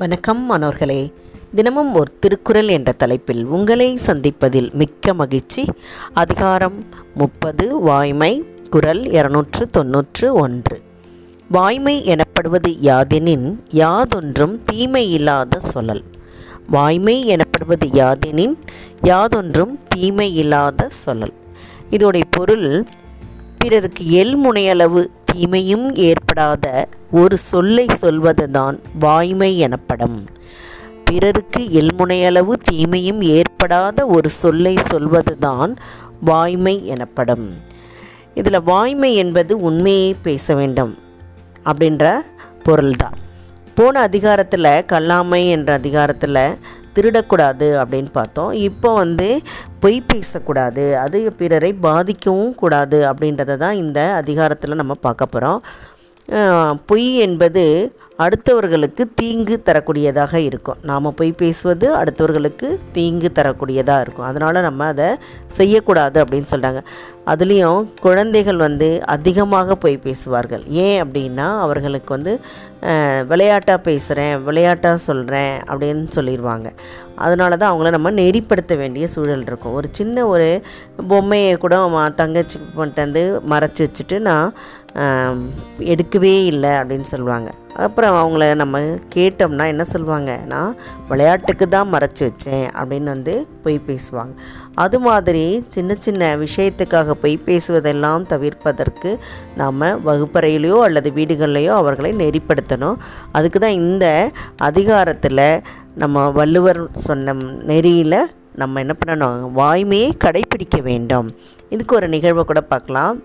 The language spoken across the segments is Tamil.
வணக்கம் மாணவர்களே. தினமும் ஒரு திருக்குறள் என்ற தலைப்பில் உங்களை சந்திப்பதில் மிக்க மகிழ்ச்சி. அதிகாரம் முப்பது வாய்மை குரல் இருநூற்று தொன்னூற்று ஒன்று. வாய்மை எனப்படுவது யாதெனின் யாதொன்றும் தீமை இல்லாத சொல்லல். வாய்மை எனப்படுவது யாதெனின் யாதொன்றும் தீமை இல்லாத சொல்லல். இதோடைய பொருள் பிறருக்கு எள்முனையளவு தீமையும் ஏற்படாத ஒரு சொல்லை சொல்வதுதான் வாய்மை எனப்படும். பிறருக்கு எல்முனையளவு தீமையும் ஏற்படாத ஒரு சொல்லை சொல்வதுதான் வாய்மை எனப்படும். இதில் வாய்மை என்பது உண்மையை பேச வேண்டும் அப்படின்ற பொருள்தான். போன அதிகாரத்தில் கல்லாமை என்ற அதிகாரத்தில் திருடக்கூடாது அப்படின்னு பார்த்தோம். இப்போ வந்து பொய் பேசக்கூடாது அது பிறரை பாதிக்கவும் கூடாது அப்படின்றத தான் இந்த அதிகாரத்தில் நம்ம பார்க்க போகிறோம் பொய் என்பது அடுத்தவர்களுக்கு தீங்கு தரக்கூடியதாக இருக்கும். நாம் போய் பேசுவது அடுத்தவர்களுக்கு தீங்கு தரக்கூடியதாக இருக்கும். அதனால் நம்ம அதை செய்யக்கூடாது அப்படின்னு சொல்கிறாங்க அதுலேயும் குழந்தைகள் வந்து அதிகமாக போய் பேசுவார்கள். ஏன் அப்படின்னா அவர்களுக்கு வந்து விளையாட்டாக பேசுகிறேன் விளையாட்டாக சொல்கிறேன் அப்படின்னு சொல்லிடுவாங்க அதனால தான் அவங்கள நம்ம நெறிப்படுத்த வேண்டிய சூழல் இருக்கும். ஒரு சின்ன ஒரு பொம்மையை கூட தங்கச்சி பண்ணிட்டு வந்து மறைச்சி வச்சுட்டு நான் எடுக்கவே இல்லை அப்படின்னு சொல்லுவாங்க. அப்புறம் அவங்கள நம்ம கேட்டோம்னா என்ன சொல்லுவாங்க? நான் விளையாட்டுக்கு தான் மறைச்சி வச்சேன் அப்படின்னு வந்து பொய் பேசுவாங்க. அது மாதிரி சின்ன சின்ன விஷயத்துக்காக பொய் பேசுவதெல்லாம் தவிர்ப்பதற்கு நாம் வகுப்பறையிலையோ அல்லது வீடுகள்லையோ அவர்களை நெறிப்படுத்தணும். அதுக்கு தான் இந்த அதிகாரத்தில் நம்ம வள்ளுவர் சொன்ன நெறியில் நம்ம என்ன பண்ணணும்? வாய்மையை கடைப்பிடிக்க வேண்டும். இதுக்கு ஒரு நிகழ்வை கூட பார்க்கலாம்.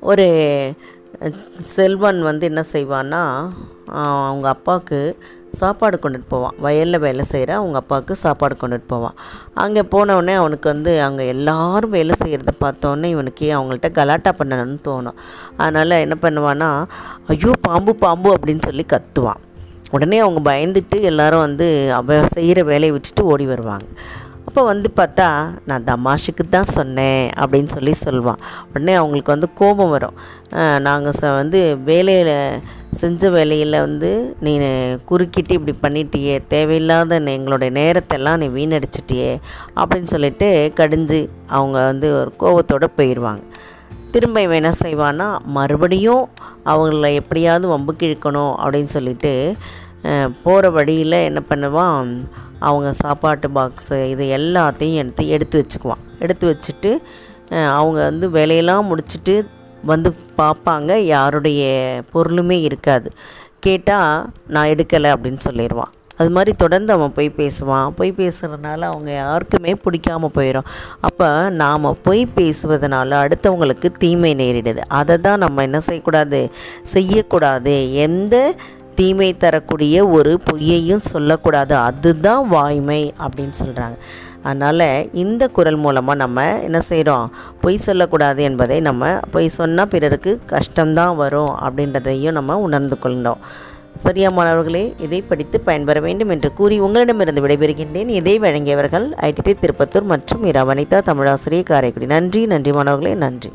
ஒரு செல்வன் வந்து என்ன செய்வான்னா அவங்க அப்பாவுக்கு சாப்பாடு கொண்டுட்டு போவான். வயலில் வேலை செய்கிற அவங்க அப்பாவுக்கு சாப்பாடு கொண்டுட்டு போவான். அங்கே போனவுடனே அவனுக்கு வந்து அங்கே எல்லாரும் வேலை செய்கிறத பார்த்தோன்னே இவனுக்கு அவங்கள்ட்ட கலாட்டா பண்ணணும்னு தோணும். அதனால் என்ன பண்ணுவான்னா ஐயோ பாம்பு பாம்பு அப்படின்னு சொல்லி கத்துவான். உடனே அவங்க பயந்துட்டு எல்லாரும் வந்து அவ செய்கிற வேலையை விட்டுட்டு ஓடி வருவாங்க. அப்போ வந்து பார்த்தா நான் தமாஷுக்கு தான் சொன்னேன் அப்படின்னு சொல்லி சொல்லுவான். உடனே அவங்களுக்கு வந்து கோபம் வரும். நாங்கள் ச வந்து வேலையில் செஞ்ச வேலையில் வந்து நீ குறுக்கிட்டு இப்படி பண்ணிட்டியே தேவையில்லாத எங்களுடைய நேரத்தெல்லாம் நீ வீணடிச்சிட்டியே அப்படின்னு சொல்லிட்டு கடிஞ்சு அவங்க வந்து ஒரு கோபத்தோடு போயிடுவாங்க திரும்ப இவன் என்ன செய்வான்னா மறுபடியும் அவங்கள எப்படியாவது வம்புக்கு இழுக்கணும் அப்படின்னு சொல்லிட்டு போகிற வழியில் என்ன பண்ணுவான் அவங்க சாப்பாட்டு பாக்ஸு இது எல்லாத்தையும் எடுத்து எடுத்து வச்சுக்குவான். எடுத்து வச்சுட்டு அவங்க வந்து வேலையெல்லாம் முடிச்சுட்டு வந்து பார்ப்பாங்க. யாருடைய பொருளுமே இருக்காது. கேட்டால் நான் எடுக்கலை அப்படின்னு சொல்லிடுவான் அது மாதிரி தொடர்ந்து அவன் போய் பேசுவான். பொய் பேசுகிறதுனால அவங்க யாருக்குமே பிடிக்காம போயிடும் அப்போ நாம் பொய் பேசுவதனால அடுத்தவங்களுக்கு தீமை நேரிடுது. அதை தான் நம்ம என்ன செய்யக்கூடாது? செய்யக்கூடாது. எந்த தீமை தரக்கூடிய ஒரு பொய்யையும் சொல்லக்கூடாது. அதுதான் வாய்மை அப்படின்னு சொல்கிறாங்க அதனால் இந்த குரல் மூலமாக நம்ம என்ன செய்கிறோம் பொய் சொல்லக்கூடாது என்பதை நம்ம பொய் சொன்னால் பிறருக்கு கஷ்டம்தான் வரும் அப்படின்றதையும் நம்ம உணர்ந்து கொண்டோம் சரியா மாணவர்களே இதை படித்து பயன்பெற வேண்டும் என்று கூறி உங்களிடமிருந்து விடைபெறுகின்றேன். இதை வழங்கியவர்கள் ஐடிடி திருப்பத்தூர் மற்றும் இரா வனிதா தமிழாசிரியர் காரைக்குடி. நன்றி நன்றி மாணவர்களே நன்றி.